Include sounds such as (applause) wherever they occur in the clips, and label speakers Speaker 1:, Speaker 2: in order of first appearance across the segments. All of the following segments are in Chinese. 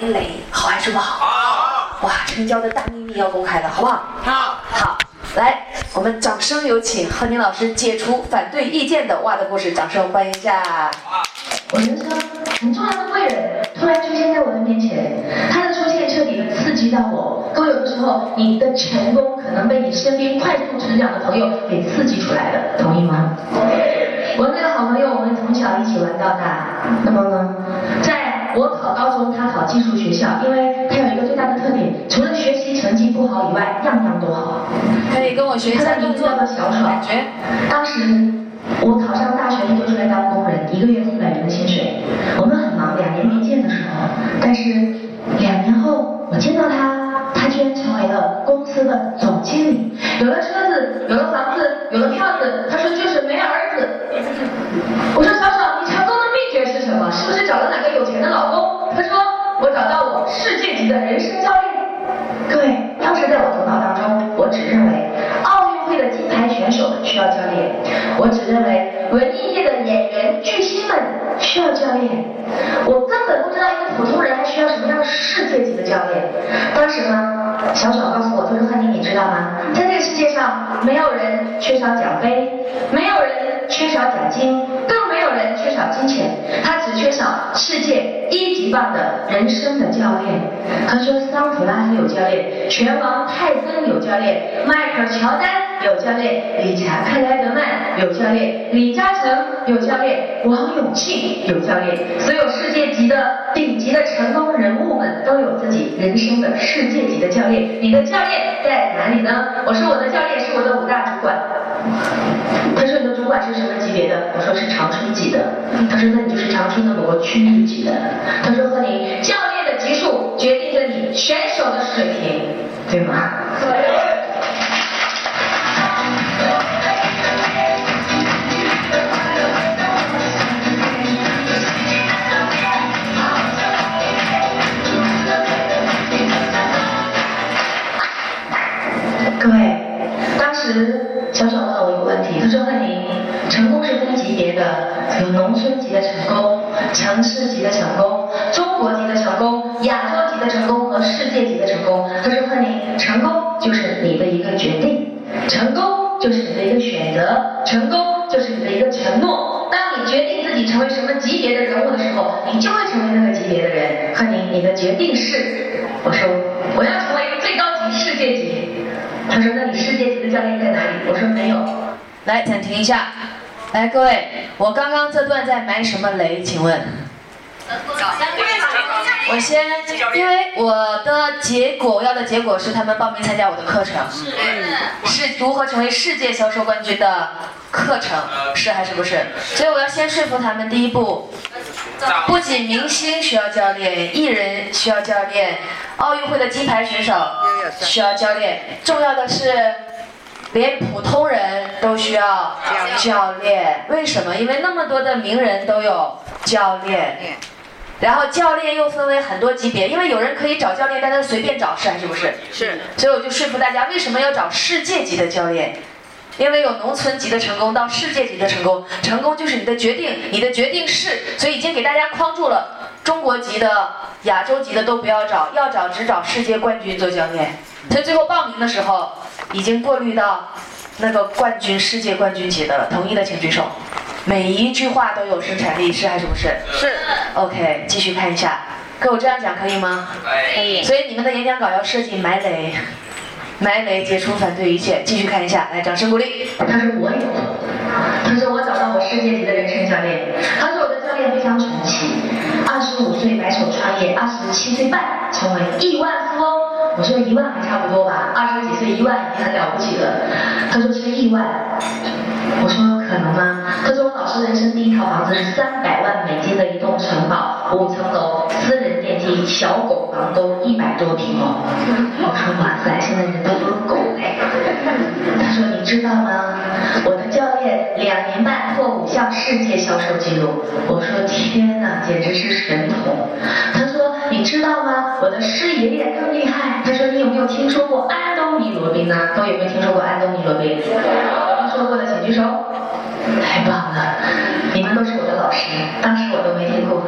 Speaker 1: 没雷，好还是不好？好。哇，成交的大秘密要公开了，好不好？
Speaker 2: 好。
Speaker 1: 好，来，我们掌声有请贺宁老师解除反对意见的哇的故事，掌声欢迎一下。
Speaker 3: 我人生很重要的贵人突然出现在我的面前，他的出现彻底的刺激到我。各位，有的时候你的成功可能被你身边快速成长的朋友给刺激出来了，同意吗？我那个好朋友，我们从小一起玩到大。那么呢，在我考高中，他考技术学校，因为他有一个最大的特点，除了学习成绩不好以外，样样都好。
Speaker 1: 可以跟我学一下动作
Speaker 3: 的小
Speaker 1: 感觉。
Speaker 3: 当时我考上大学，他就出来当工人，一个月四百元的薪水。我们很忙，两年没见的时候，但是两年后我见到他，他居然成为了公司的总经理，有了车子，有了房子，有了票子。他说就是找了哪个有钱的老公？他说我找到我世界级的人生教练。各位，当时在我头脑当中，我只认为奥运会的金牌选手需要教练，我只认为文艺界的演员巨星们需要教练，我根本不知道一个普通人还需要什么样的世界级的教练。当时呢，小小告诉我，他说汉宁，你知道吗？在这个世界上，没有人缺少奖杯，没有人。缺少奖金，更有人缺少金钱，他只缺少世界一级棒的人生的教练。他说桑普拉斯有教练，拳王泰森有教练，迈克乔丹有教练，理查克莱德曼有教练，李嘉诚有教练，王永庆有教练，所有世界级的顶级的成功人物们都有自己人生的世界级的教练。你的教练在哪里呢？我说我的教练是我的五大主管。是什么级别的？我说是长春级的。他说那你就是长春的某个区域级的。他说贺宁，教练的级数决定着你选手的水平，对吗？对。各位，当时。小小问我问题，他说：“那你成功是分级别的，有农村级的成功、城市级的成功、中国级的成功、亚洲级的成功和世界级的成功。”他说：“贺宁，成功就是你的一个决定，成功就是你的一个选择，成功就是你的一个承诺。当你决定自己成为什么级别的人物的时候，你就会成为那个级别的人。贺宁，你的决定是？我说我要成为最高级世界级。”他说：“那你世界级的教练在哪里？”我说：“没有。”
Speaker 1: 来，暂停一下。来，各位，我刚刚这段在埋什么雷？请问？我先，因为我的结果，我要的结果是他们报名参加我的课程，是如何成为世界销售冠军的课程，是还是不是？所以我要先说服他们。第一步，不仅明星需要教练，艺人需要教练，奥运会的金牌选手需要教练，重要的是，连普通人都需要教练。为什么？因为那么多的名人都有教练。然后教练又分为很多级别，因为有人可以找教练，但他随便找，是还是不是？
Speaker 2: 是。
Speaker 1: 所以我就说服大家，为什么要找世界级的教练？因为有农村级的成功到世界级的成功，成功就是你的决定，你的决定是，所以已经给大家框住了。中国级的、亚洲级的都不要找，要找只找世界冠军做教练。所以最后报名的时候，已经过滤到那个冠军、世界冠军级的了。同意的请举手。每一句话都有生产力，是还是不是？
Speaker 2: 是。
Speaker 1: OK，继续看一下，跟我这样讲可以吗？
Speaker 2: 可以。
Speaker 1: 所以你们的演讲稿要设计埋雷，埋雷解除反对一切。继续看一下，来，掌声鼓励。
Speaker 3: 他说我有，他说我找到我世界级的人生教练。他说我的教练非常传奇，二十五岁白手创业，二十七岁半成为亿万富翁。我说一万还差不多吧，二十几岁一万已经很了不起了。他说是亿万。我说可能吗？他说我老师人生第一套房子是三百万美金的一栋城堡，五层楼，私人电梯，小狗房都一百多平哦。我说哇塞，现在人都都是狗哎。他说你知道吗？我的教练两年半破五项世界销售记录。我说天哪，简直是神童。他说你知道吗？我的师爷爷更厉害。他说你有没有听说过安东尼罗宾呢？都有没有听说过安东尼罗宾？听说过的请举手，太棒了！你们都是我的老师，当时我都没听过。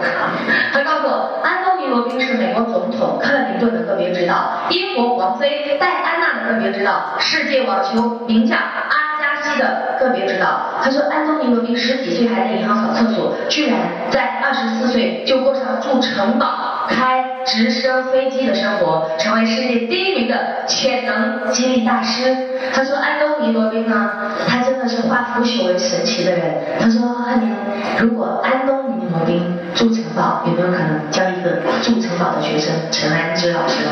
Speaker 3: 他告诉我，安东尼罗宾是美国总统克林顿的个别指导，英国王妃戴安娜的个别指导，世界网球名将阿加西的个别指导。他说，安东尼罗宾十几岁还在银行扫厕所，居然在二十四岁就过上住城堡、开直升飞机的生活，成为世界第一名的潜能激励大师。他说，安东尼罗宾呢，他真的是化腐朽为神奇的人。他说，汉宁，如果安东尼罗宾住城堡，有没有可能教一个住城堡的学生陈安之老师呢？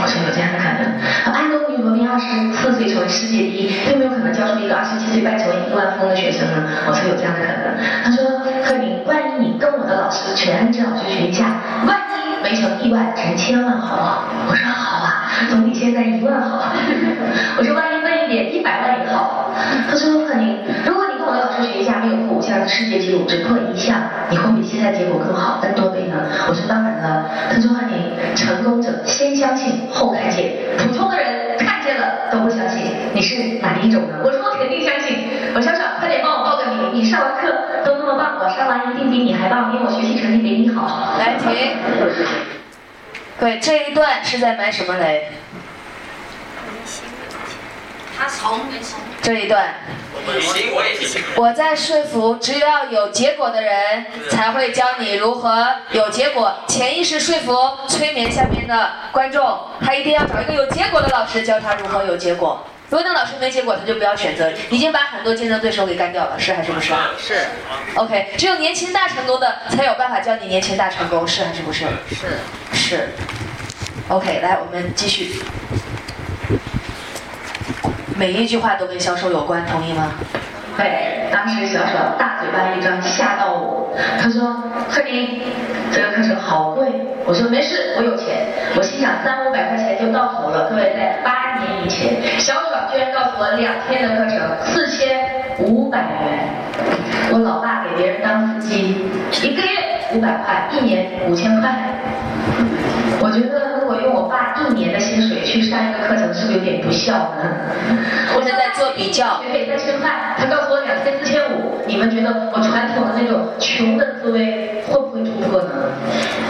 Speaker 3: 我说有这样的可能。安东尼罗宾二十四岁成为世界第一，有没有可能教出一个二十七岁半成为亿万富翁的学生呢？我说有这样的可能。他说，万一你跟我的老师陈安之老师学一下，万一没成一万成千万，好不好？我说好啊，总比现在一万好。(laughs) 我说万一问一点，一百万也好。他说贺宁，如果你跟我的老师学一下，没有破五项世界纪录，只破一项，你会比现在结果更好，n 多倍呢？我说当然了。他说贺宁，成功者先相信后看见，普通的人都不相信，你是哪一种呢？我说我肯定相信。我小小，快点帮我报个名，你上完课都那么棒，我上完一定比你还棒，因为我学习成绩比你好。
Speaker 1: 来停。对，这一段是在埋什么雷？
Speaker 2: 他从没
Speaker 1: 这一段，
Speaker 4: 行，我也行。
Speaker 1: 我在说服只要有结果的人，才会教你如何有结果。潜意识说服、催眠下面的观众，他一定要找一个有结果的老师教他如何有结果。如果那老师没结果，他就不要选择，已经把很多竞争对手给干掉了，是还是不是？
Speaker 4: 是。
Speaker 1: OK，只有年轻大成功的才有办法教你年轻大成功，是还是不是？
Speaker 4: 是。
Speaker 1: 是。OK，来，我们继续。每一句话都跟销售有关，同意吗？
Speaker 3: 对，当时小爽大嘴巴一张，吓到我。他说：“贺宁，这个课程好贵。”我说：“没事，我有钱。”我心想三五百块钱就到头了。各位，在八年以前，小爽居然告诉我两天的课程四千五百元。我老爸给别人当司机，一个月五百块，一年五千块。我觉得如果用我爸一年的去上一个课程，是不是有点不孝呢？
Speaker 1: 我是在做比较。
Speaker 3: 学费在吃饭，他告诉我两千四千五，你们觉得我传统的那种穷的思维会不会突破呢？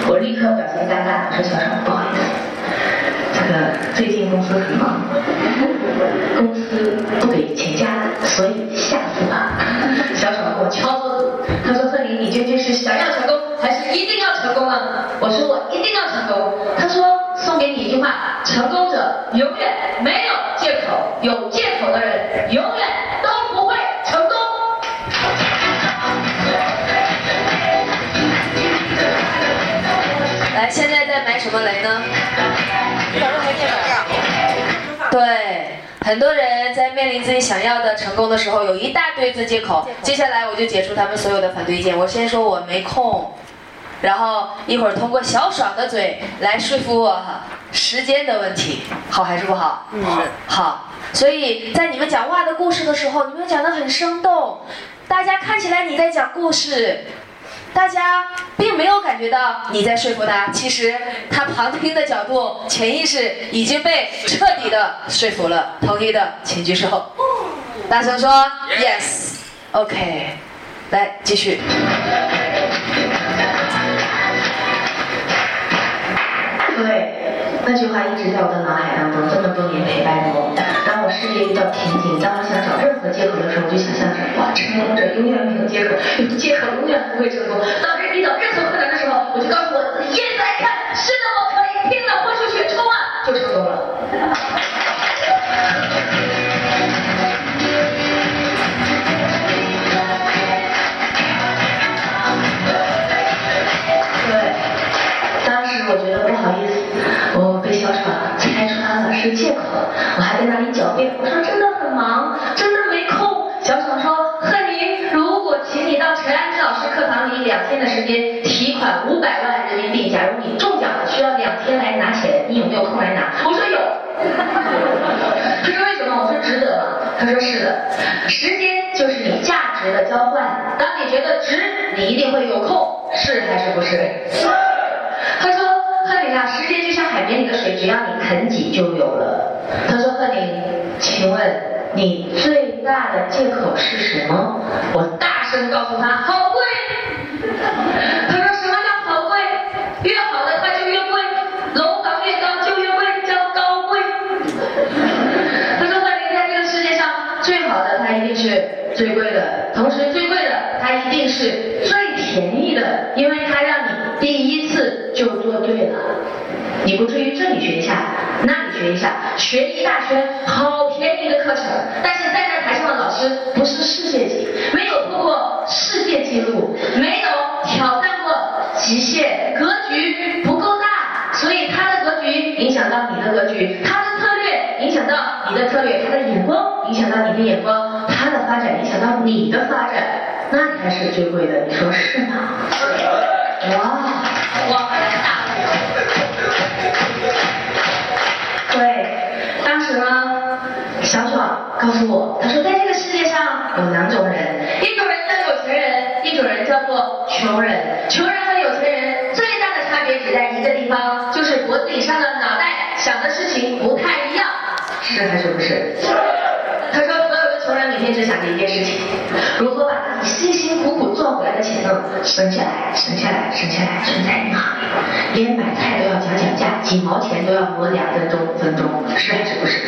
Speaker 3: 我立刻表情尴尬，我说小爽不好意思，这个最近公司很忙，公司不给请假，所以下次吧。小爽给我敲桌子，他说贺林，你究竟是想要成功，还是一定要成功呢？我说我一定要成功。他说送给你一句话：成功者永远没有借口，有借口的人永远都不会成功。
Speaker 1: 来，现在在埋什么雷呢？对，很多人在面临自己想要的成功的时候，有一大堆的借口。接下来我就解除他们所有的反对意见。我先说我没空，然后一会儿通过小爽的嘴来说服我时间的问题，好还是不好？
Speaker 4: 嗯。
Speaker 1: 好。所以在你们讲话的故事的时候，你们讲的很生动，大家看起来你在讲故事。大家并没有感觉到你在说服他，其实他旁听的角度、潜意识已经被彻底的说服了。同意的请举手，大声说 yes。OK，来继续。
Speaker 3: 对，那句话一直在我的脑海当中，这么多年陪伴着我。当我事业遇到瓶颈，当我想找任何借口的时候，我就想象着，哇，成功者永远没有借口，有借口永远不会成功。当人遇到任何困难的时候，我就告诉我自己，耶，来看，是的，我可以，拼了，豁出去，冲啊，就成功了。是借口，我还在那里狡辩，我说真的很忙，真的没空。小爽说，贺宁，如果请你到陈安之老师课堂里两天的时间提款五百万人民币，假如你中奖了，需要两天来拿钱，你有没有空来拿？我说有。他说为什么？我说值得吗？他说是的，时间就是你价值的交换，当你觉得值，你一定会有空，是还是不是？里面的水，只要你肯挤就有了。他说，贺林，请问你最大的借口是什么？我大声告诉他，好贵。他说什么叫好贵？越好的它就越贵，楼房越高就越贵，叫高贵。他说，贺林，在这个世界上最好的它一定是最贵的，同时最贵的它一定是。你不至于这里学一下，那里学一下，学一大圈，好便宜的课程，但是站在台上的老师不是世界级，没有突破世界纪录，没有挑战过极限，格局不够大，所以他的格局影响到你的格局，他的策略影响到你的策略，他的眼光影响到你的眼光，他的发展影响到你的发展，那才是最贵的，你说是吗？哇，告诉我，他说在这个世界上有两种人，一种人叫有钱人，一种人叫做穷人。穷人和有钱人最大的差别只在一个地方，就是脖子以上的脑袋想的事情不太一样，是还是不是？他说所有的穷人每天只想着一件事情，如何把辛辛苦苦赚回来的钱呢省下来，省下来，省下来，存在银行里，连买菜都要讲讲价，几毛钱都要磨两分钟，五分钟，是还是不是？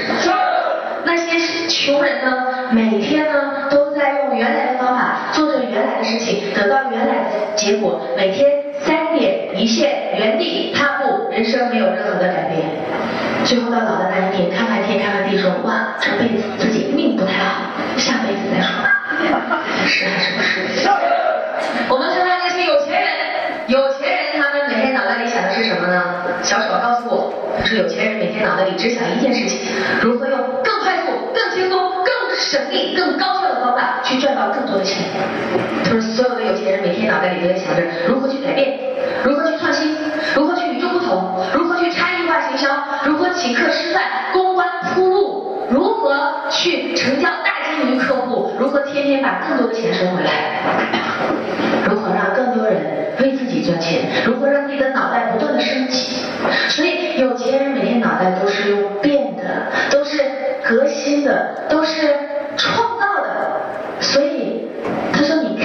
Speaker 3: 穷人呢，每天呢都在用原来的方法做着原来的事情，得到原来的结果，每天三点一线，原地踏步，人生没有任何的改变。最后到老的那一天，看看天，看看地，说哇，这辈子自己命不太好，下辈子再说。是还是不是？我们看看那些有钱人，有钱人他们每天脑袋里想的是什么呢？小丑告诉我，说有钱人每天脑袋里只想一件事情，如何、更省力、更高效的方法去赚到更多的钱。他说所有的有钱人每天脑袋里都在想着如何去改变，如何去创新，如何去与众不同，如何去差异化行销，如何请客吃饭、公关铺路，如何去成交大金鱼客户，如何天天把更多的钱收回来，如何让更多人为自己赚钱，如何让自己的脑袋不断的升级。所以有钱人每天脑袋都是用变的，都是革新的，都是创造的。所以他说你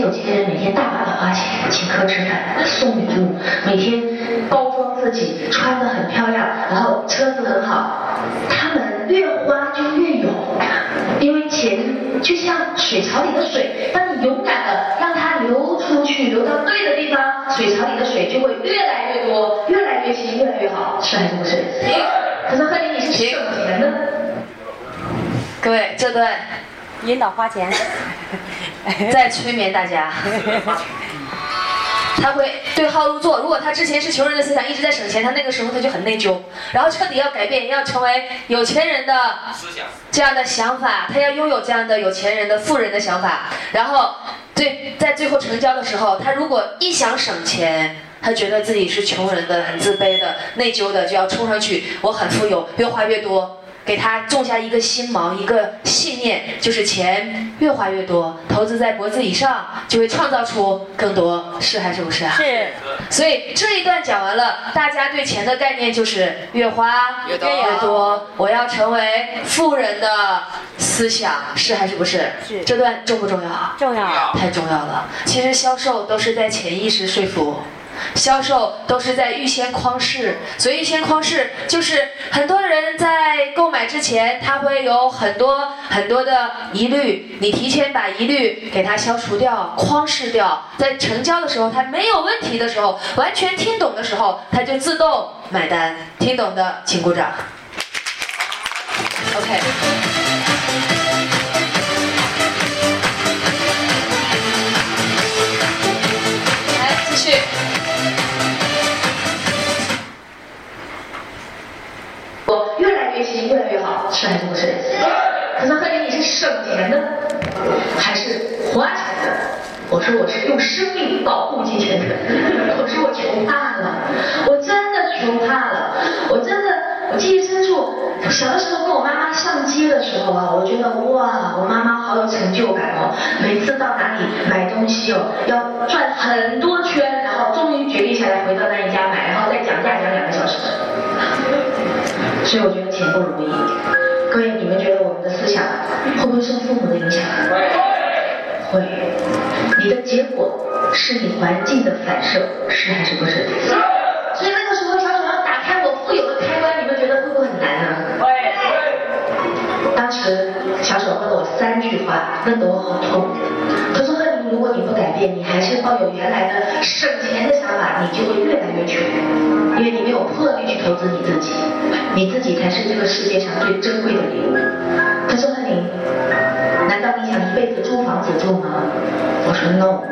Speaker 3: 有钱人每天大把的花钱，请客吃饭，送礼物，每天包装自己，穿的很漂亮，然后车子很好，他们越花就越有，因为钱就像水槽里的水，当你勇敢的让它流出去，流到对的地方，水槽里的水就会越来越多，越来越清，越来越好，是还是不是？可是贺林你是省钱的。
Speaker 1: 各位，这段
Speaker 5: 引导花钱，(laughs)
Speaker 1: 在催眠大家。(laughs) 他会对号入座。如果他之前是穷人的思想，一直在省钱，他那个时候他就很内疚，然后彻底要改变，要成为有钱人的这样的想法，他要拥有这样的有钱人的富人的想法。然后对，在最后成交的时候，他如果一想省钱，他觉得自己是穷人的，很自卑的、内疚的，就要冲上去，我很富有，越花越多。给他种下一个心锚，一个信念，就是钱越花越多，投资在脖子以上，就会创造出更多，是还是不是啊？
Speaker 5: 是。
Speaker 1: 所以这一段讲完了，大家对钱的概念就是越花
Speaker 4: 越多
Speaker 1: 越多，我要成为富人的思想，是还是不是？
Speaker 5: 是
Speaker 1: 这段重不重要？
Speaker 5: 重要。
Speaker 1: 太重要了。其实销售都是在潜意识说服。销售都是在预先框试，所以预先框试就是很多人在购买之前，他会有很多很多的疑虑，你提前把疑虑给他消除掉，框试掉，在成交的时候他没有问题的时候，完全听懂的时候，他就自动买单。听懂的请鼓掌。OK。
Speaker 3: 越来越，好，是还是不是？可是贺林，你是省钱的，还是花钱的？我说我是用生命保护金钱的。可是我穷怕了，我真的穷怕了，我真的，我记忆深处，小的时候跟我妈妈上街的时候啊，我觉得哇，我妈妈好有成就感哦。每次到哪里买东西哦，要转很多圈，然后终于决定下来回到那一家买，然后再讲价讲两个小时。所以我觉得钱不容易。各位，你们觉得我们的思想会不会受父母的影响？会。你的结果是你环境的反射，是还是不是？所以那个时候，小手要打开我富有的开关，你们觉得会不会很难呢？当时小手问了我三句话，问得我好痛。：“，如果你不改变，你还是抱有原来的省钱的想法，你就会越来越穷，因为你没有魄力去投资你自己，你自己才是这个世界上最珍贵的礼物。”他说：“那你，难道你想一辈子租房子住吗？”我说：“no。”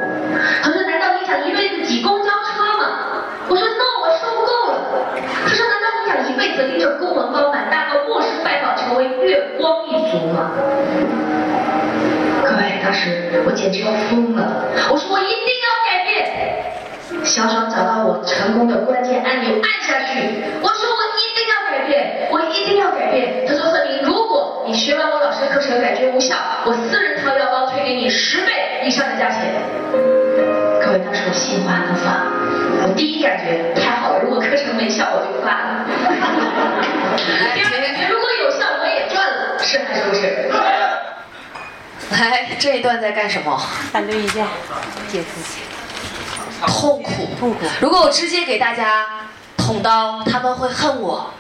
Speaker 3: 他说：“难道你想一辈子挤公交车吗？”我说：“no，我受够了。”他说：“难道你想一辈子拎着公文包满大街陌生拜访，成为月光一族吗？”当时我简直要疯了。我说：“我一定要改变。”小爽找到我成功的关键按钮，按下去。我说：“我一定要改变，我一定要改变。”他说：“贺明，如果你学完我老师的课程感觉无效，我私人掏腰包退给你十倍以上的价钱。”各位，当时我心花怒放。我第一感觉太好了，如果课程没效，我就发了。(laughs) 第二感觉，如果有效，我也赚了，是还是不是？(laughs)
Speaker 1: 来，这一段在干什么？
Speaker 5: 反对意见，解释。
Speaker 1: 痛苦，
Speaker 5: 痛苦。
Speaker 1: 如果我直接给大家捅刀，他们会恨我。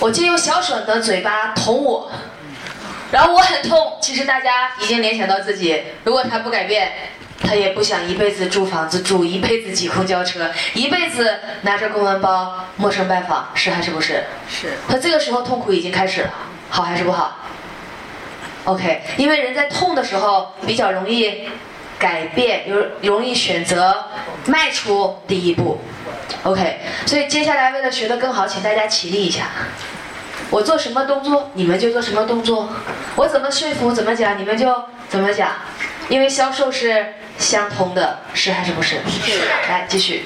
Speaker 1: 我借用小爽的嘴巴捅我，然后我很痛。其实大家已经联想到自己，如果他不改变，他也不想一辈子住房子住，一辈子挤公交车，一辈子拿着公文包陌生拜访，是还是不是？
Speaker 5: 是。
Speaker 1: 他这个时候痛苦已经开始了，好还是不好？OK，因为人在痛的时候比较容易改变，有容易选择迈出第一步。OK，所以接下来为了学得更好，请大家起立一下。我做什么动作，你们就做什么动作；我怎么说服、怎么讲，你们就怎么讲。因为销售是相通的，是还是不是？
Speaker 5: 是。
Speaker 1: 来继续。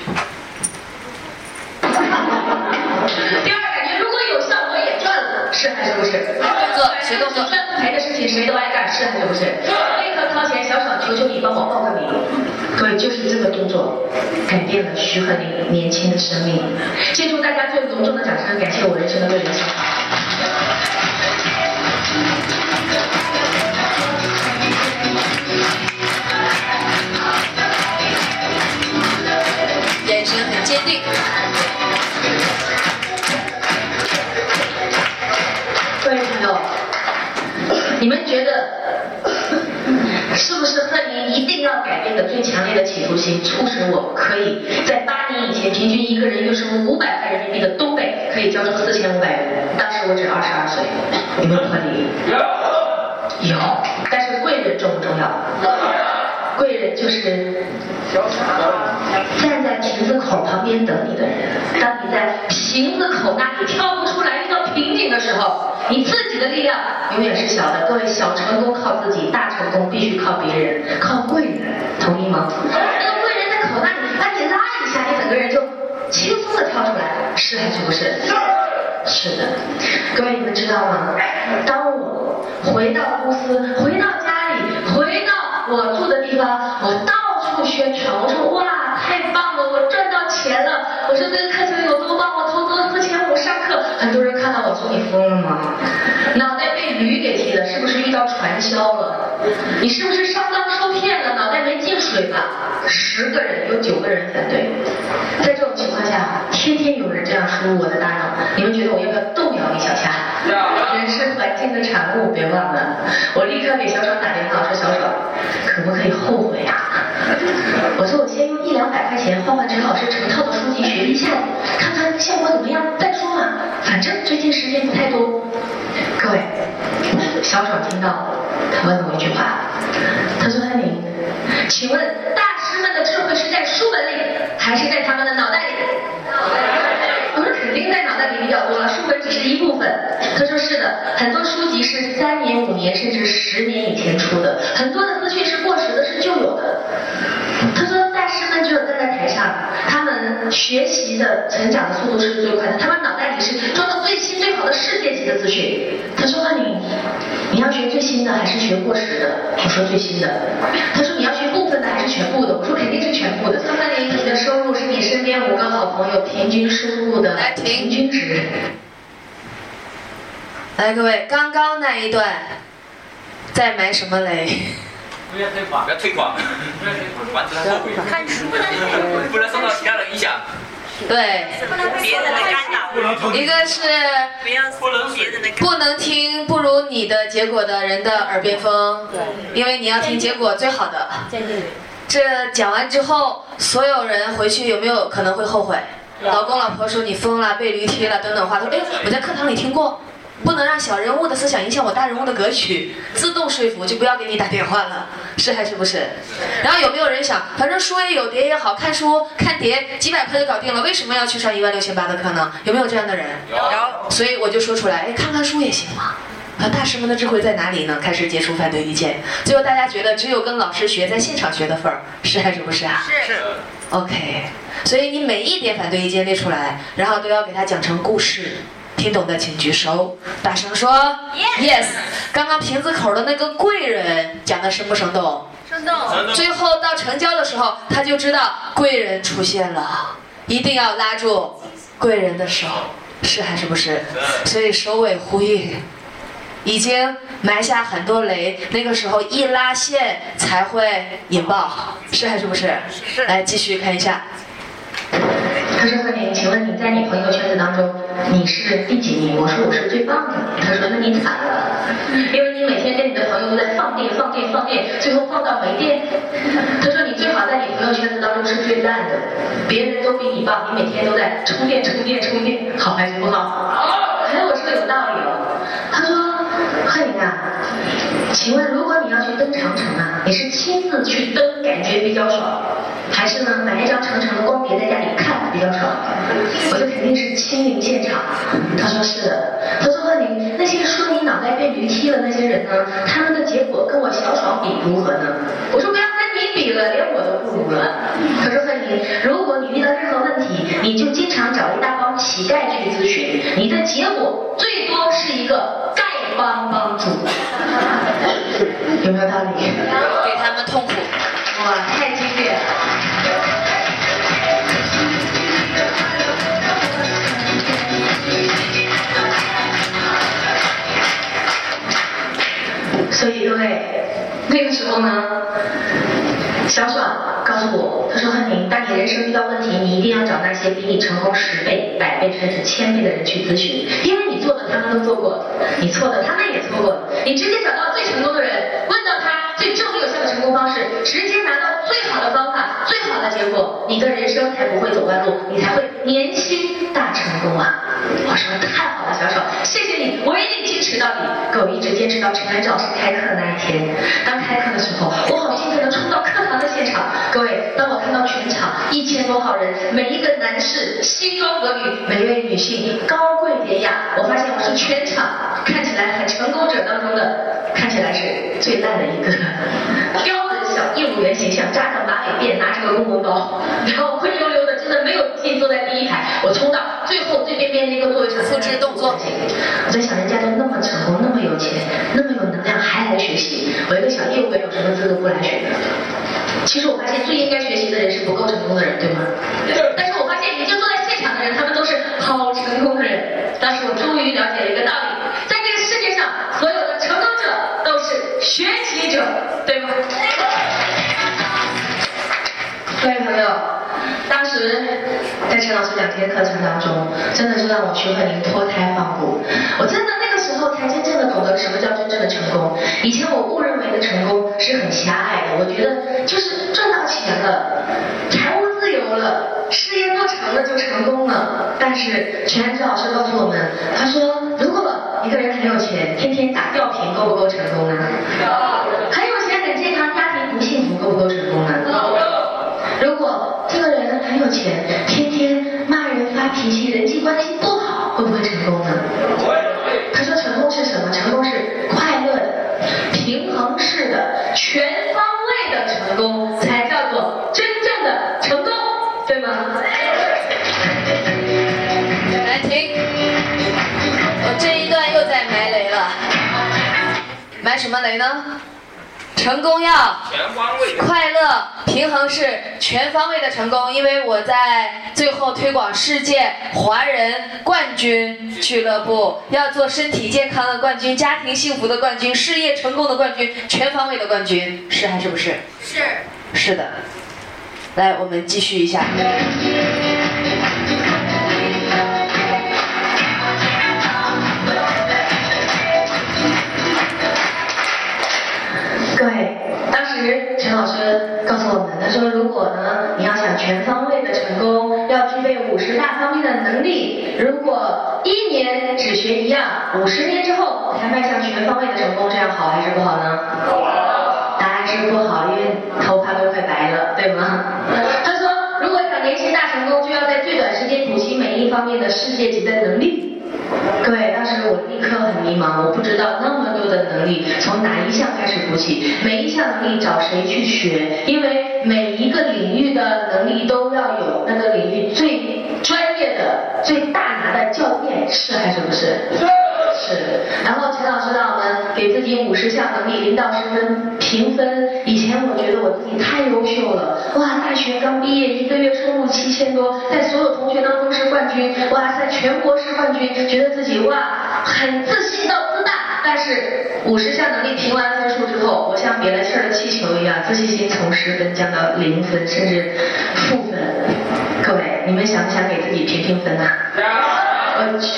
Speaker 3: 第二感觉，如果有效，果也赚了，是还是不是？
Speaker 1: 动作，学动作。
Speaker 3: 赚不赔的事情谁都爱干，是还是不是？立刻掏钱，小爽，求求你帮我报个名。对，就是这个动作改变了徐鹤林年轻的生命。借助大家最隆重的掌声，感谢我人生的贵人小华。
Speaker 1: 眼神很坚定。
Speaker 3: 你们觉得 (coughs) 是不是贺宁一定要改变的最强烈的企图心，促使我可以在八年以前平均一个人月收入五百块人民币的东北，可以交出四千五百元？当时我只二十二岁，有没有合理？有，但是贵人重不重要？贵人就是站在瓶子口旁边等你的人。当你在瓶子口那里跳不出来，遇到瓶颈的时候，你自己的力量永远是小的。各位，小成功靠自己，大成功必须靠别人，靠贵人，同意吗？那个贵人在口袋里把你拉一下，你整个人就轻松的跳出来，是还是不是？是的，各位你们知道吗？当我回到公司，回到家里，回到我住的地方，我到处宣传，我说哇，太棒了，我赚到钱了，我说这个课程有多棒，我投资了四千五上课，很多人看到我说你疯了吗？脑袋被驴给踢了，是不是遇到传销了？你是不是上当受骗了？呢袋没进水吧？十个人有九个人反对，在这种情况下，天天有人这样输入我的大脑，你们觉得我要不要动摇一小下？人是环境的产物，别忘了。我立刻给小爽打电话，我说小爽，可不可以后悔啊？(laughs) 我说我先用一两百块钱换换陈老师成套的书籍学一下，看看效果怎么样再说嘛。反正最近时间不太多。各位，小爽听到，他问了我一句话，他说安宁，请问大师们的智慧是在书本里，还是在他们的脑袋里？我说肯定在脑袋里比较多了，书本只是一部分。他说是的，很多书籍是三年、五年甚至十年以前出的，很多的资讯是过时的，是旧有的。他说大师们只有站在台上，他们学习的成长的速度是最快的，他们脑袋里是装的最新最好的世界级的资讯。他说那你你要学最新的还是学过时的？我说最新的。他说你要学分的还是全部的？我说肯定是全部的。三三零，你的收入是你身边五个好朋友平均收入的平均值。
Speaker 1: 来，各位，刚刚那一段在埋什么雷？
Speaker 4: 不要推广，不要推广，不要推广，完之后后悔。
Speaker 5: 看书
Speaker 4: 不能受到其他人影响。
Speaker 1: 对，
Speaker 5: 不能被别人的干扰。
Speaker 6: 不能
Speaker 1: 一个是不能听不如你的结果的人的耳边风，因为你要听结果最好的。这讲完之后，所有人回去有没有可能会后悔？老公老婆说你疯了，被驴踢了等等话，他说哎，我在课堂里听过。不能让小人物的思想影响我大人物的格局，自动说服就不要给你打电话了，是还是不是？然后有没有人想，反正书也有，碟也好看，书看碟几百块就搞定了，为什么要去上一万六千八的课呢？有没有这样的人？
Speaker 4: 有。
Speaker 1: 所以我就说出来，哎，看看书也行嘛。啊，大师们的智慧在哪里呢？开始接触反对意见，最后大家觉得只有跟老师学，在现场学的份儿，是还是不是啊？
Speaker 4: 是。
Speaker 1: OK，所以你每一点反对意见列出来，然后都要给他讲成故事。听懂的请举手，大声说 yes。刚刚瓶子口的那个贵人讲的生不生动？
Speaker 2: 生动。
Speaker 1: 最后到成交的时候，他就知道贵人出现了，一定要拉住贵人的手，是还是不是？所以首尾呼应，已经埋下很多雷，那个时候一拉线才会引爆，是还是不是？
Speaker 2: 是。
Speaker 1: 来继续看一下。
Speaker 3: 他说：“贺宁，请问你在你朋友圈子当中你是第几名？”我说：“我是最棒的。”他说：“那你惨了，因为你每天跟你的朋友都在放电、放电、放电，最后放到没电。”他说：“你最好在你朋友圈子当中是最烂的，别人都比你棒，你每天都在充电、充电、充电，好还是不好？”好。哎，我说有道理哦。他说：“贺宁啊，请问如果你要去登长城啊，你是亲自去登，感觉比较爽？”还是肯定是亲临现场。他说是的。他说贺宁，那些说你脑袋被驴踢了那些人呢，他们的结果跟我小爽比如何呢？我说不要跟你比了，连我都不如了。他说贺宁，如果你遇到任何问题，你就经常找一大帮乞丐去咨询，你的结果最多是一个丐帮帮主。(laughs) 有没有道理？
Speaker 1: 给他们痛苦。
Speaker 3: 哇，太经典了。所以各位，那个时候呢，小爽告诉我，他说：“汉宁，当你人生遇到问题，你一定要找那些比你成功十倍、百倍甚至千倍的人去咨询，因为你做的他们都做过，你错的他们也错过，你直接找到最成功的人，问到他最正有效的成功方式，直接拿到最好的方法、最好的结果，你的人生才不会走弯路，你才会年轻大成功啊！”我说太好了，小爽，谢谢你，我一定坚持到底。可我一直坚持到陈安老师开课那一天。当开课的时候，我好兴奋的冲到课堂的现场。各位，当我看到全场一千多号人，每一个男士西装革履，每一位女性高贵典雅，我发现我是全场看起来很成功者当中的，看起来是最烂的一个。(laughs) 小业务员形象，扎上马尾辫，拿着个公文包，然后灰溜溜的，真的没有自信坐在第一排。我冲到最后最边边那个座位上，
Speaker 1: 复制动作。
Speaker 3: 我在想，人家都那么成功，那么有钱，那么有能量，还来学习，我一个小业务员有什么资格不来学呢？其实我发现最应该学习的人是不够成功的人，对吗？对但是我发现，你就坐在现场的人，他们都是好成功的人。当时我终于了解了一个道理，在这个世界上，所有的成功者都是学习者，对吗？老师两天课程当中，真的是让我学会您脱胎换骨。我真的那个时候才真正的懂得什么叫真正的成功。以前我误认为的成功是很狭隘的，我觉得就是赚到钱了，财务自由了，事业做成了就成功了。但是全安之老师告诉我们，他说如果一个人很有钱，天天打吊瓶，够不够成功呢？很有钱很健康，家庭不幸福，够不够成功呢？如果这个人很有钱，人发脾气，人际关系不好，会不会成功呢？会他说成功是什么？成功是快乐的、平衡式的、全方位的成功，才叫做真正的成功，对吗？
Speaker 1: 来听，我这一段又在埋雷了，埋什么雷呢？成功要快乐平衡是全方位的成功，因为我在最后推广世界华人冠军俱乐部，要做身体健康的冠军、家庭幸福的冠军、事业成功的冠军、全方位的冠军，是还是不是？
Speaker 2: 是。
Speaker 1: 是的。来，我们继续一下。
Speaker 3: 对，当时陈老师告诉我们，他说如果呢，你要想全方位的成功，要具备五十大方面的能力。如果一年只学一样，五十年之后才迈向全方位的成功，这样好还是不好呢？答案是不好，因为头发都快白了，对吗？(laughs) 他说，如果想年轻大成功，就要在最短时间补齐每一方面的世界级的能力。各位，当时我立刻很迷茫，我不知道那么多的能力从哪一项开始补起，每一项能力找谁去学，因为每一个领域的能力都要有那个领域最专业的、最大拿的教练，是还是不是？是。然后陈老师让我们给自己五十项能力零到十分评分。以前我觉得我自己太优秀了，哇，大学刚毕业一个月收入七千多，在所有同学当中是冠军，哇塞，全国是冠军，觉得自己哇很自信到自大。但是五十项能力评完分数之后，我像憋了气儿的气球一样，自信心从十分降到零分，甚至负分。各位，你们想不想给自己评评分呐、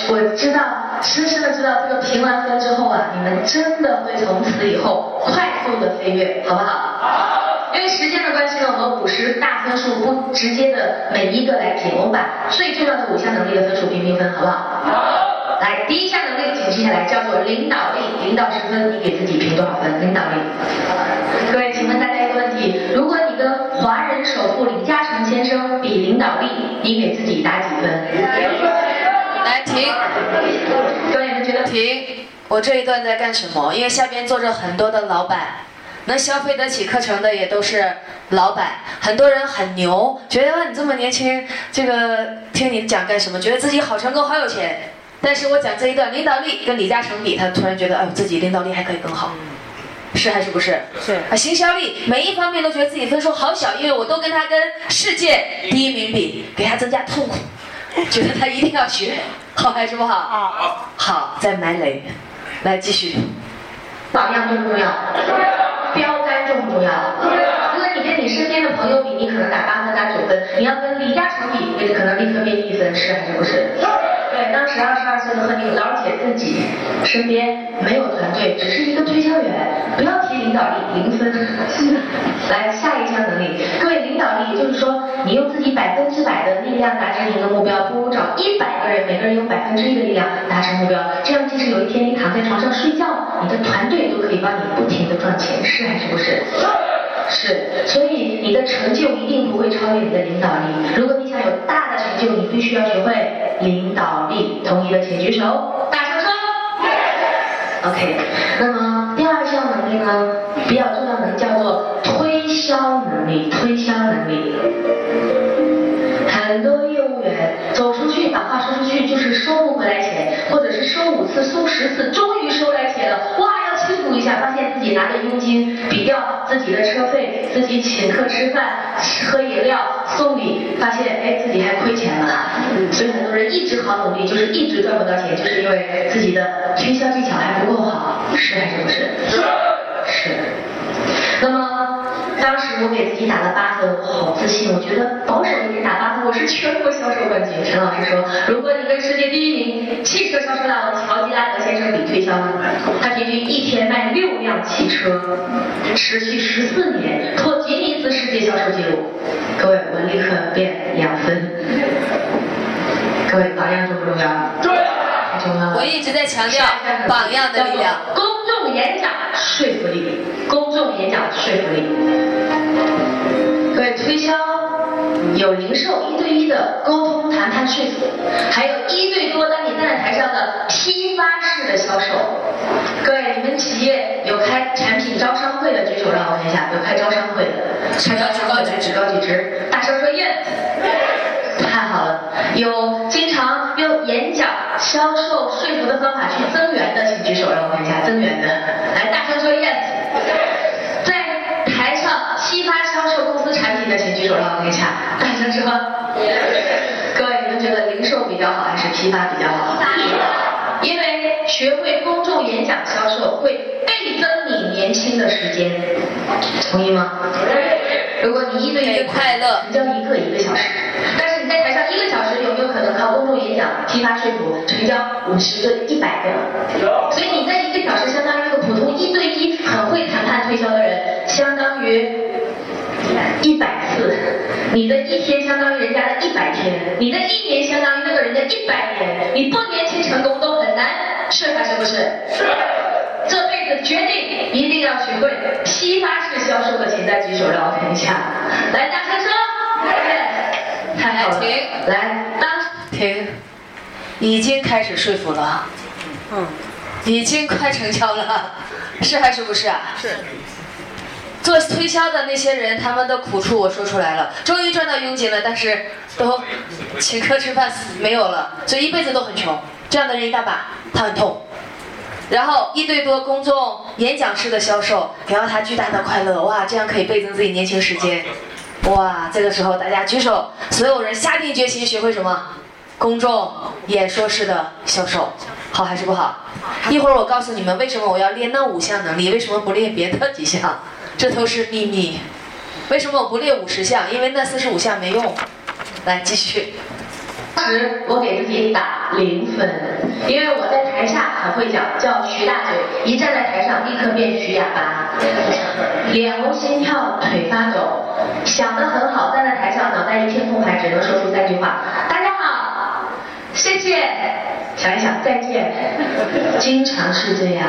Speaker 3: 我知道，深深的知道这个评完分之后啊，你们真的会从此以后快速的飞跃，好不好？好。因为时间的关系呢，我们五十大分数不直接的每一个来评，我们把最重要的五项能力的分数评评分，好不好？好。来，第一项能力，请记下来，叫做领导力，领导十分，你给自己评多少分？领导力。各位，请问大家一个问题：如果你跟华人首富李嘉诚先生比领导力，你给自己打几分？
Speaker 1: 来停，
Speaker 3: 各位，你们觉得
Speaker 1: 停！我这一段在干什么？因为下边坐着很多的老板，能消费得起课程的也都是老板。很多人很牛，觉得哇你这么年轻，这个听你讲干什么？觉得自己好成功，好有钱。但是我讲这一段领导力跟李嘉诚比，他突然觉得，哎呦，自己领导力还可以更好，是还是不是？
Speaker 5: 是
Speaker 1: 啊，行销力每一方面都觉得自己分数好小，因为我都跟他跟世界第一名比，给他增加痛苦，(laughs) 觉得他一定要学，(laughs) 好还是不好？
Speaker 5: 好，
Speaker 1: 好，再埋雷，来继续。
Speaker 3: 榜样重不重要？标杆重不重要？如果你跟你身边的朋友比，你可能打八分、打九分；你要跟李嘉诚比，你可能立刻变一分，是还是不是？对，当时二十二岁的贺宁了解自己身边没有团队，只是一个推销员，不要提领导力，零分。来，下一项能力，各位领导力，也就是说，你用自己百分之百的力量达成一个目标，不如找一百个人，每个人用百分之一的力量达成目标，这样即使有一天你躺在床上睡觉，你的团队都可以帮你不停的赚钱，是还是不是？是，所以你的成就一定不会超越你的领导力。如果你想有大的成就，你必须要学会领导力。同意的请举手，大声说。OK，那么呢，比较重要的叫做推销能力，推销能力。很多业务员走出去把话说出去，就是收不回来钱，或者是收五次、收十次，终于收来钱了，哇，要庆祝一下，发现自己拿着佣金比掉自己的车费，自己请客吃饭、喝饮料、送礼，发现哎自己还亏钱了。所以很多人一直好努力，就是一直赚不到钱，就是因为自己的推销技巧还不够好，是还是不是是？是。那么当时我给自己打了八分，我好自信，我觉得保守一点打八分，我是全国销售冠军。陈老师说，如果你跟世界第一名汽车销售大王乔吉拉德先生比推销，他平均一天卖六辆汽车，持续十四年，破吉尼斯世界销售纪录。各位，我立刻变两分。各位，榜样重不重要？
Speaker 1: 我一直在强调榜样的力量。
Speaker 3: 公众演讲说服力，公众演讲说服力。各位，推销有零售一对一的沟通谈判说服，还有一对多当你站在台上的批发式的销售。各位，你们企业有开产品招商会的举手，让我看一下，有开招商会的，开招商会的举高举直，大声说 yes。太好了，有销售、说服的方法去增援的，请举手让我看一下增援的。来，大声说 yes。在台上批发销售公司产品的，请举手让我看一下，大声说。(laughs) 各位，你们觉得零售比较好还是批发比较好？因为学会公众演讲销售会倍增你年轻的时间，同意吗？如果你一对一的
Speaker 1: 快乐
Speaker 3: 成交一个一个小时，但是你在台上一个小时，有没有可能靠公众演讲、批发说服成交五十个、一百个？有所以你在一个小时，相当于一个普通一对一很会谈判推销的人，相当于一百次，你的一天相当于人家的一百天，你的一年相当于那个人的一百年，你不年轻成功都很难，是还是不是？
Speaker 2: 是。
Speaker 3: 这辈子决定一定要学会批发式销售的，请在举手让我看一下。来，大声说。太好了。
Speaker 1: 停。
Speaker 3: 来，啊，
Speaker 1: 停。已经开始说服了。嗯。已经快成交了，是还是不是啊？
Speaker 2: 是。
Speaker 1: 做推销的那些人，他们的苦处我说出来了，终于赚到佣金了，但是都请客吃饭没有了，所以一辈子都很穷。这样的人一大把，他很痛。然后一对多公众演讲式的销售，给到他巨大的快乐，哇，这样可以倍增自己年轻时间。哇，这个时候大家举手，所有人下定决心学会什么？公众演说式的销售，好还是不好？一会儿我告诉你们为什么我要练那五项能力，为什么不练别的几项？(laughs) 这都是秘密。为什么我不练五十项？因为那四十五项没用。来继续。
Speaker 3: 当时我给自己打零分，因为我在台下很会讲，叫徐大嘴，一站在台上立刻变徐哑巴，脸红心跳腿发抖，想的很好，站在台上脑袋一片空白，只能说出三句话：大家好，谢谢。想一想，再见。经常是这样。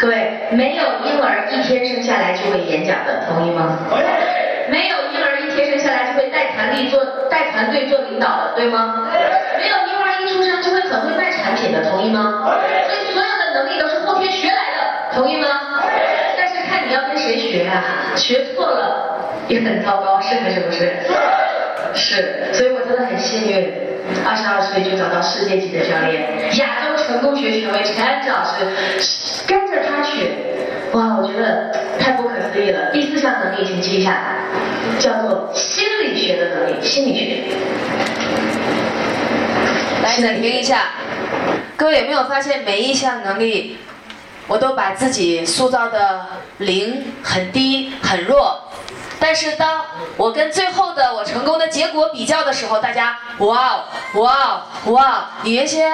Speaker 3: 各位，没有婴儿一天生下来就会演讲的，同意吗？没有婴儿一天生下来就会带团队做带团队做领导的，对吗？没有婴儿一出生就会很会卖产品的，同意吗？所以所有的能力都是后天学来的，同意吗？但是看你要跟谁学啊，学错了也很糟糕，是还是不是？是，所以我真的很幸运。二十二岁就找到世界级的教练，亚洲成功学权威陈安之老师，跟着他学，哇，我觉得太不可思议了。第四项能力，请记一下，叫做心理学的能力，心理学。
Speaker 1: 来，暂停一下，各位有没有发现每一项能力，我都把自己塑造的零很低很弱。但是当我跟最后的我成功的结果比较的时候，大家哇哦哇哦哇哦！你原先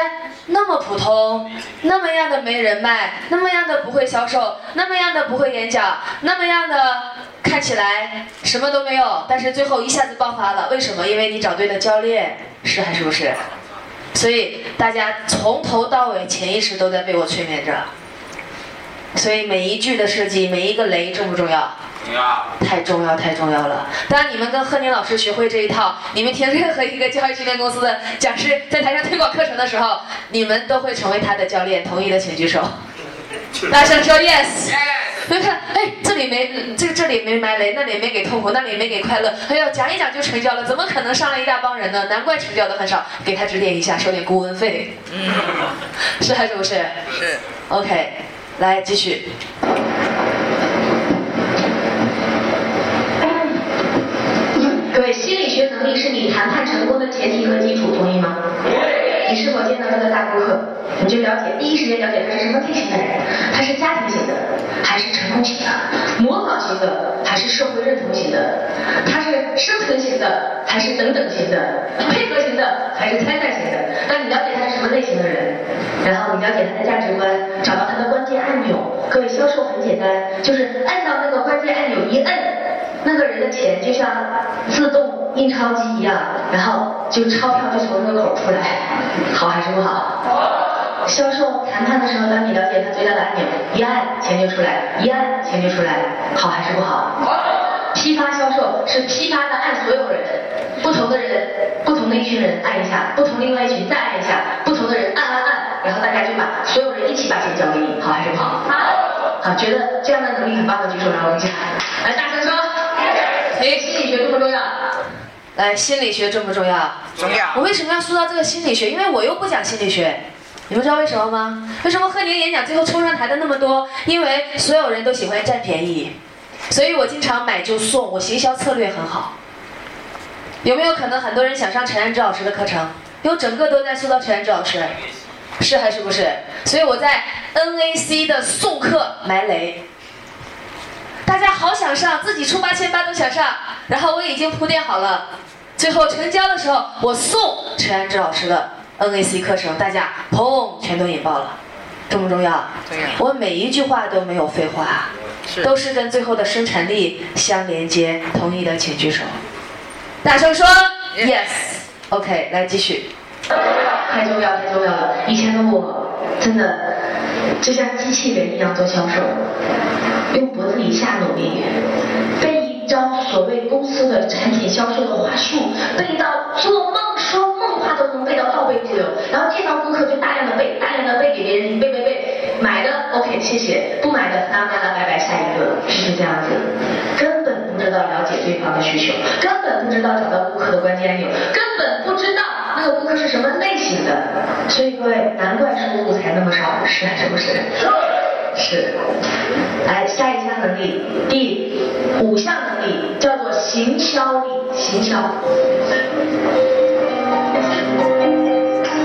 Speaker 1: 那么普通，那么样的没人脉，那么样的不会销售，那么样的不会演讲，那么样的看起来什么都没有，但是最后一下子爆发了。为什么？因为你找对了教练，是还是不是？所以大家从头到尾潜意识都在被我催眠着。所以每一句的设计，每一个雷重不重要？
Speaker 4: 重要，
Speaker 1: 太重要，太重要了。当你们跟贺宁老师学会这一套，你们听任何一个教育训练公司的讲师在台上推广课程的时候，你们都会成为他的教练。同意的请举手。(laughs) 大声说 yes。(laughs) 哎，这里没这这里没埋雷，那里没给痛苦，那里没给快乐。哎呦，讲一讲就成交了，怎么可能上来一大帮人呢？难怪成交的很少。给他指点一下，收点顾问费。嗯，(laughs) 是还是不是？
Speaker 2: 是。
Speaker 1: OK，来继续。
Speaker 3: 各位，心理学能力是你谈判成功的前提和基础，同意吗？你是否见到这个大顾客，你就了解，第一时间了解他是什么类型的人，他是家庭型的，还是成功型的，模仿型的，还是社会认同型的，他是生存型的，还是等等型的，配合型的，还是参赛型的？当你了解他是什么类型的人，然后你了解他的价值观，找到他的关键按钮。各位，销售很简单，就是按到那个关键按钮一摁。那个人的钱就像自动印钞机一样，然后就钞票就从那个口出来，好还是不好？销售谈判的时候，当你了解他最大的按钮，一按钱就出来，一按钱就出来，好还是不好？批发销售是批发的按所有人，不同的人，不同的一群人按一下，不同另外一群再按一下，不同的人按按按，然后大家就把所有人一起把钱交给你，好还是不好？好，好，觉得这样的能力很棒的举手让我一下，来大声说。哎，心理学重不重要？
Speaker 1: 来，心理学重不重要？
Speaker 2: 重要。
Speaker 1: 我为什么要塑造这个心理学？因为我又不讲心理学。你们知道为什么吗？为什么贺宁演讲最后冲上台的那么多？因为所有人都喜欢占便宜，所以我经常买就送，我行销策略很好。有没有可能很多人想上陈安之老师的课程？因为整个都在塑造陈安之老师，是还是不是？所以我在 NAC 的送课埋雷。大家好想上，自己出八千八都想上，然后我已经铺垫好了，最后成交的时候我送陈安之老师的 NAC 课程，大家砰全都引爆了，重不重要？
Speaker 2: 重要。
Speaker 1: 我每一句话都没有废话，都是跟最后的生产力相连接。同意的请举手。大声说 yes。OK，来继续。
Speaker 3: 太重要，太重要了。以前的我真的就像机器人一样做销售，用脖子以下努力，背一招所谓公司的产品销售的话术，背到做梦说梦话都能背到倒背如流，然后见到顾客就大量的背，大量的背给别人，背背背，买的 OK 谢谢，不买的那那那拜拜下一个，是不是这样子，根本不知道了解对方的需求，根本不知道找到顾客的关键按钮，根本不知道。那个顾客是什么类型的？所以各位，难怪收入才那么少，是还是不是？是。来，下一项能力，第五项能力叫做行销力，行销。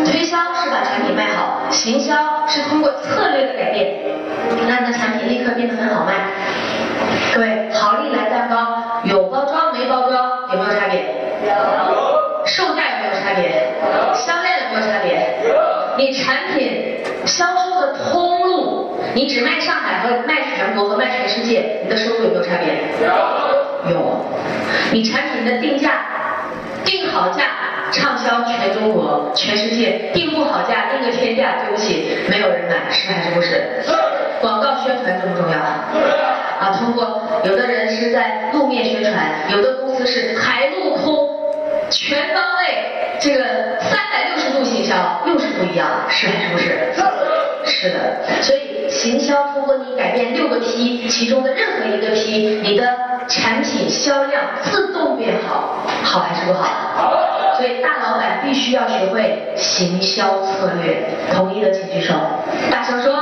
Speaker 3: 推销是把产品卖好，行销是通过策略的改变，让你的产品立刻变得很好卖。各位，好利来蛋糕有包装没包装，有没有差别？有。售价有没有。差别，销量有没有差别？你产品销售的通路，你只卖上海和卖全国和卖全世界，你的收入有没有差别？有。有。你产品的定价，定好价畅销全中国、全世界，定不好价定个天价，对不起，没有人买，是还是不是？是。广告宣传重不重要？啊，通过有的人是在路面宣传，有的公司是海陆空全方位。这个三百六十度行销又是不一样，是还是不是？是的，所以行销通过你改变六个 P 其中的任何一个 P，你的产品销量自动变好，好还是不好？好。所以大老板必须要学会行销策略，同意的请举手，大声说。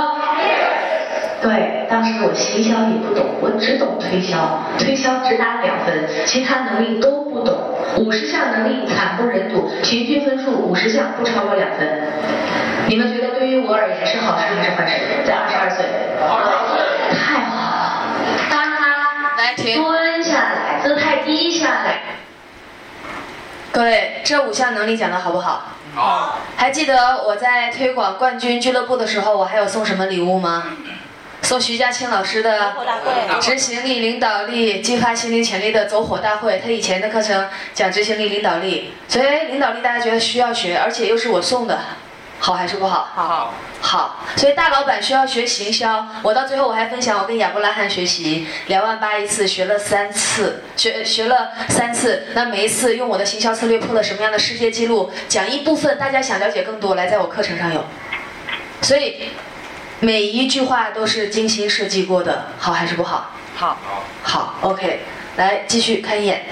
Speaker 3: 对，当时我行销也不懂，我只懂推销，推销只打两分，其他能力都不懂。五十项能力惨不忍睹，平均分数五十项不超过两分。你们觉得对于我而言是好事还是坏事？在二十二岁，太好了。当他来蹲下来，姿态低下来。
Speaker 1: 各位，这五项能力讲的好不好？好。还记得我在推广冠军俱乐部的时候，我还有送什么礼物吗？送徐佳清老师的执行力、领导力、激发心灵潜力的走火大会。他以前的课程讲执行力、领导力，所以领导力大家觉得需要学，而且又是我送的，好还是不好？
Speaker 5: 好，
Speaker 1: 好。所以大老板需要学行销。我到最后我还分享，我跟亚伯拉罕学习两万八一次，学了三次，学学了三次。那每一次用我的行销策略破了什么样的世界纪录？讲一部分，大家想了解更多，来在我课程上有。所以。每一句话都是精心设计过的，好还是不好？
Speaker 5: 好，
Speaker 1: 好，OK，来继续看一眼，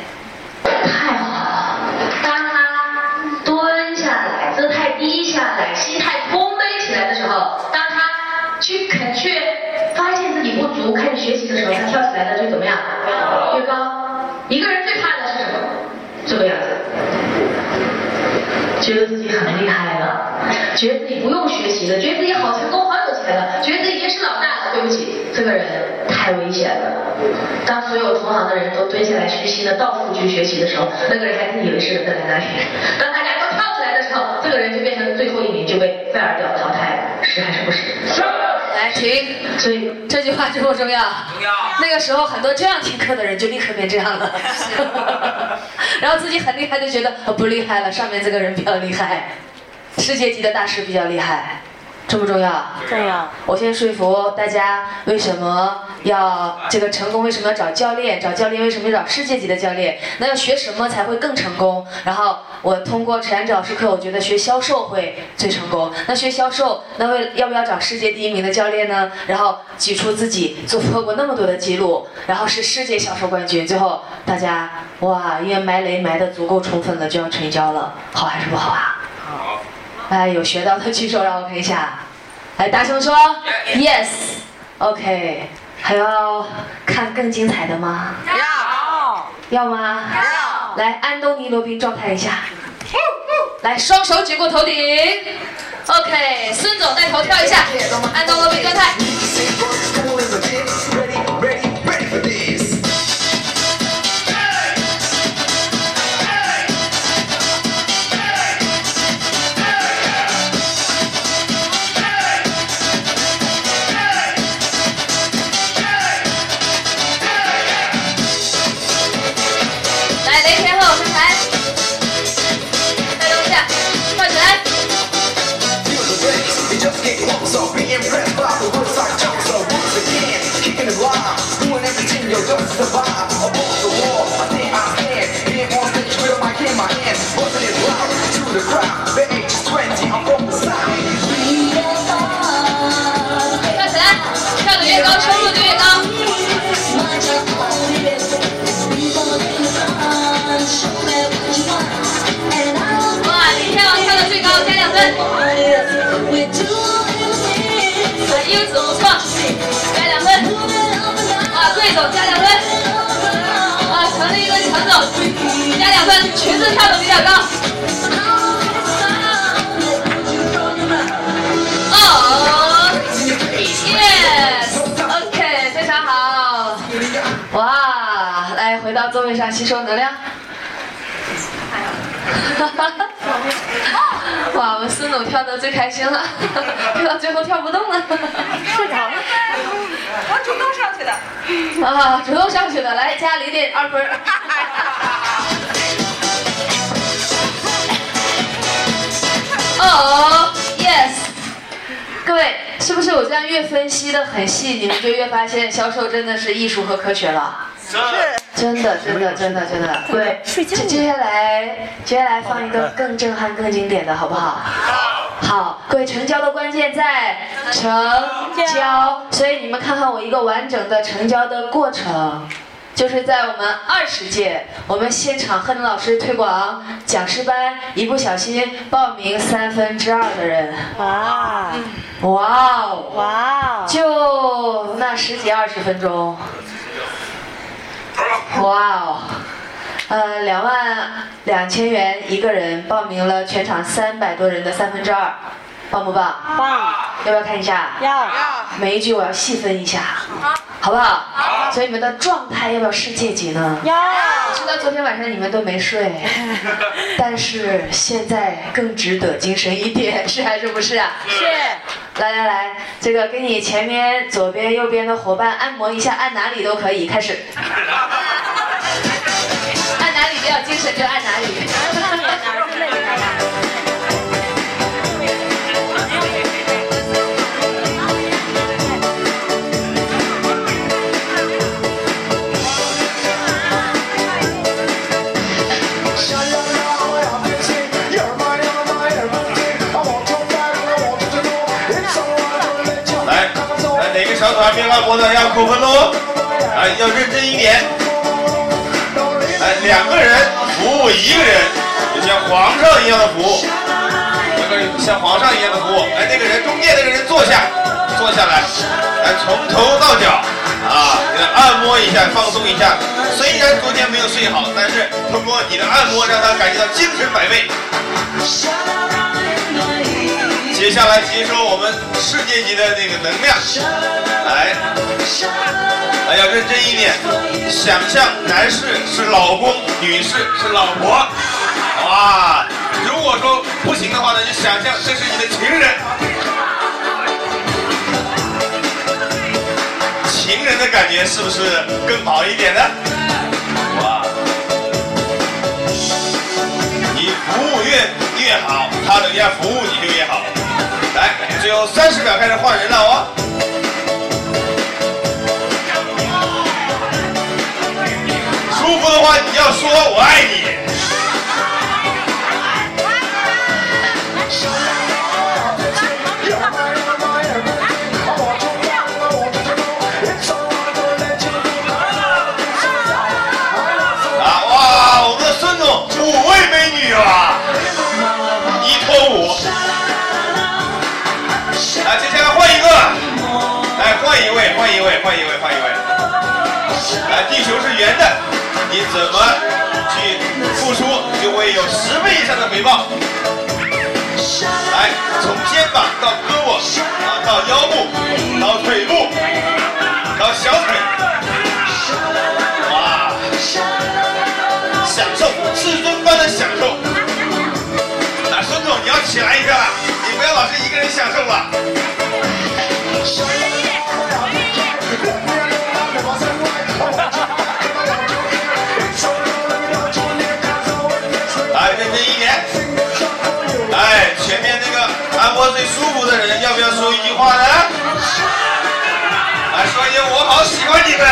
Speaker 3: 太好低下来，心态空杯起来的时候，当他去肯去发现自己不足，开始学习的时候，他跳起来的就怎么样？越高。一个人最怕的是什么？这个样子，觉得自己很厉害了，觉得自己不用学习了，觉得自己好成功。好有钱了觉得自己已经是老大了，对不起，这个人太危险了。当所有同行的人都蹲下来虚心的到处去学习的时候，那个人还自以为是的在那里。当大家名，就要淘汰了，是还是不是？
Speaker 1: 是。来停。所以这句话重不重要？
Speaker 4: 重要。
Speaker 1: 那个时候很多这样听课的人就立刻变这样了。(laughs) 然后自己很厉害，就觉得不厉害了，上面这个人比较厉害，世界级的大师比较厉害。重不重要？
Speaker 5: 重要。
Speaker 1: 我先说服大家，为什么要这个成功？为什么要找教练？找教练为什么要找世界级的教练？那要学什么才会更成功？然后我通过陈安老师课，我觉得学销售会最成功。那学销售，那为要不要找世界第一名的教练呢？然后举出自己做破过那么多的记录，然后是世界销售冠军。最后大家哇，因为埋雷埋的足够充分了，就要成交了，好还是不好啊？
Speaker 4: 好。
Speaker 1: 哎，有学到的举手，让我看一下。来，大声说，yes。OK，还要看更精彩的吗？
Speaker 5: 要。
Speaker 1: 要吗？
Speaker 5: 要。
Speaker 1: 来，安东尼罗宾状态一下。来，双手举过头顶。OK，孙总带头跳一下。安东尼罗宾状态。
Speaker 2: So be impressed by the Woodstock Jones. So once again, kicking the line, doing everything your guts is about.
Speaker 1: 裙子跳的比较高。哦，yes，OK，非常好。哇，来回到座位上吸收能量。(laughs) 哇，我们思努跳的最开心了，(laughs) 跳到最后跳不动了，
Speaker 5: 睡着了。
Speaker 2: 我主动上去的。
Speaker 1: 啊，主动上去的，来加零点二分。(laughs) 哦，yes，各位，是不是我这样越分析的很细，你们就越发现销售真的是艺术和科学了？
Speaker 4: 是。
Speaker 1: 真的，真的，真的，真的。对，接接下来，接下来放一个更震撼、更经典的，好不好？好，各位，成交的关键在成交，所以你们看看我一个完整的成交的过程，就是在我们二十届，我们现场贺能老师推广讲师班，一不小心报名三分之二的人，
Speaker 5: 哇。
Speaker 1: 哇哦，
Speaker 5: 哇！
Speaker 1: 就那十几二十分钟。哇哦，呃，两万两千元一个人报名了全场三百多人的三分之二，棒不棒？
Speaker 5: 棒！
Speaker 1: 要不要看一下？
Speaker 5: 要
Speaker 1: 每一句我要细分一下，好不好？所以你们的状态要不要世界级呢？
Speaker 5: 要！
Speaker 1: 我知道昨天晚上你们都没睡，(laughs) 但是现在更值得精神一点，是还是不是啊？
Speaker 5: 是。
Speaker 1: 来来来，这个给你前面、左边、右边的伙伴按摩一下，按哪里都可以，开始。(laughs) 按哪里比较精神就按哪里。
Speaker 6: 小团边按摩的要扣分喽？哎，要认真一点。哎，两个人服务一个人，就像皇上一样的服务，那个像皇上一样的服务。哎，那个人中间那个人坐下，坐下来，哎，从头到脚啊，给他按摩一下，放松一下。虽然昨天没有睡好，但是通过你的按摩，让他感觉到精神百倍。接下来接收我们世界级的那个能量，来，来要认真一点，想象男士是老公，女士是老婆，哇！如果说不行的话呢，就想象这是你的情人，情人的感觉是不是更好一点呢？哇！你服务越越好，他人家服务你就越好。来，只有三十秒开始换人了哦。舒服的话，你要说我爱你。来，地球是圆的，你怎么去付出，就会有十倍以上的回报。来，从肩膀到胳膊，到腰部，到腿部，到小腿，哇，享受，至尊般的享受。那孙总，你要起来一下了，你不要老是一个人享受了。前面那个按摩最舒服的人，要不要说一句话呢？来说一句，我好喜欢你们，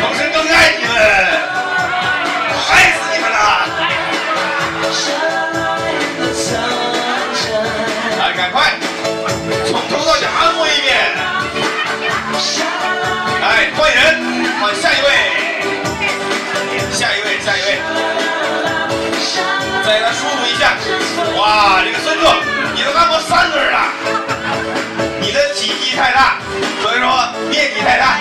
Speaker 6: 同时更爱你们，爱死你们了。来，赶快，从头到脚按摩一遍。来，换人，换下一位，再给舒服一下。哇这个孙子你都按摩三轮了你的体积太大所以说面积太大。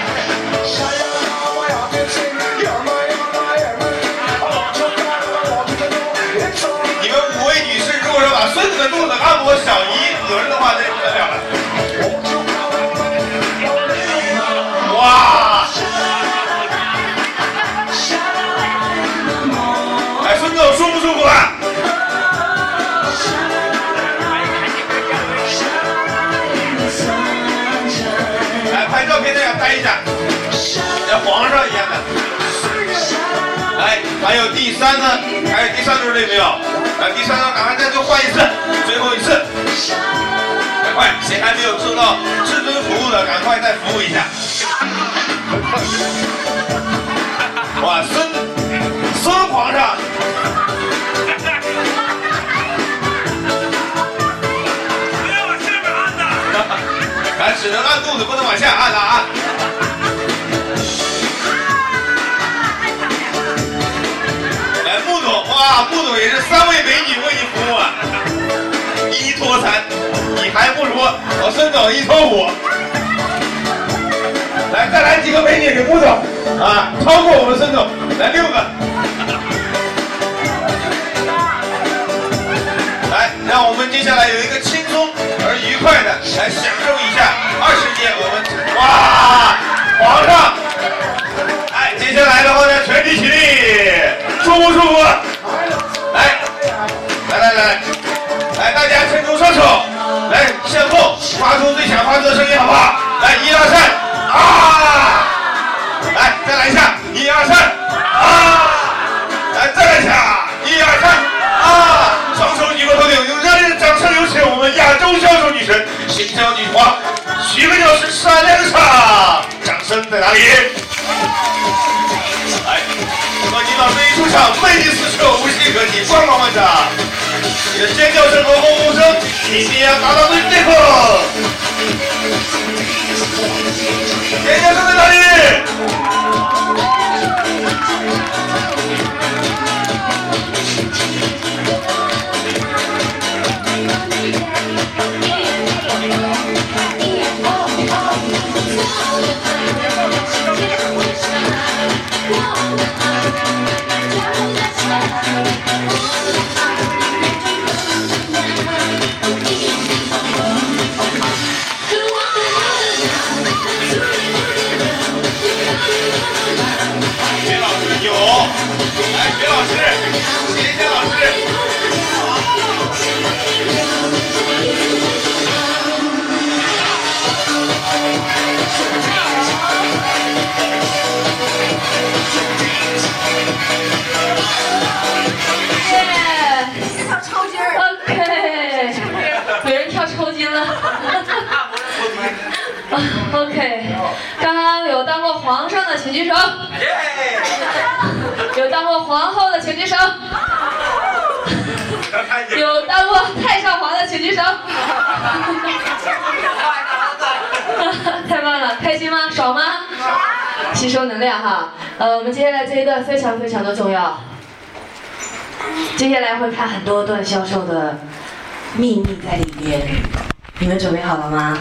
Speaker 6: 你们五位女士如果说把孙子的肚子按摩小姨轮的话那就不得了了。皇上一样的。来，还有第三呢？还有第三对有没有？啊，第三张赶快再就换一次，最后一次，赶快，谁还没有做到至尊服务的，赶快再服务一下。(laughs) 哇，孙孙皇上，(laughs)
Speaker 4: 不要往下面按呐！(laughs)
Speaker 6: 咱只能按肚子，不能往下按了啊。穆总也是三位美女为你服务啊，一拖三，你还不如我孙总一拖五。来，再来几个美女给穆总啊，超过我们孙总，来六个。来，让我们接下来有一个轻松而愉快的来享受一下二十届我们哇皇上。哎，接下来的话呢，全体起立，舒不舒服？来，来来，大家伸出双手，来向后发出最响发出的声音，好不好？来，一二三，啊！来，再来一下，一二三，啊！来，再来一下，一二三，啊！双手举过头顶，用热烈的掌声有请我们亚洲销售女神、新疆女皇徐文老师闪亮的场，掌声在哪里？来，何妮老师一出场，魅力四射，无懈可击，光芒万丈。你的尖叫声和轰轰声一定要达到最巅峰。尖叫声
Speaker 1: 请举手，有当过皇后的请举手，有当过太上皇的请举手。太棒了，开心吗？爽吗？吸收能量哈。呃，我们接下来这一段非常非常的重要。接下来会看很多段销售的秘密在里面，你们准备好了吗？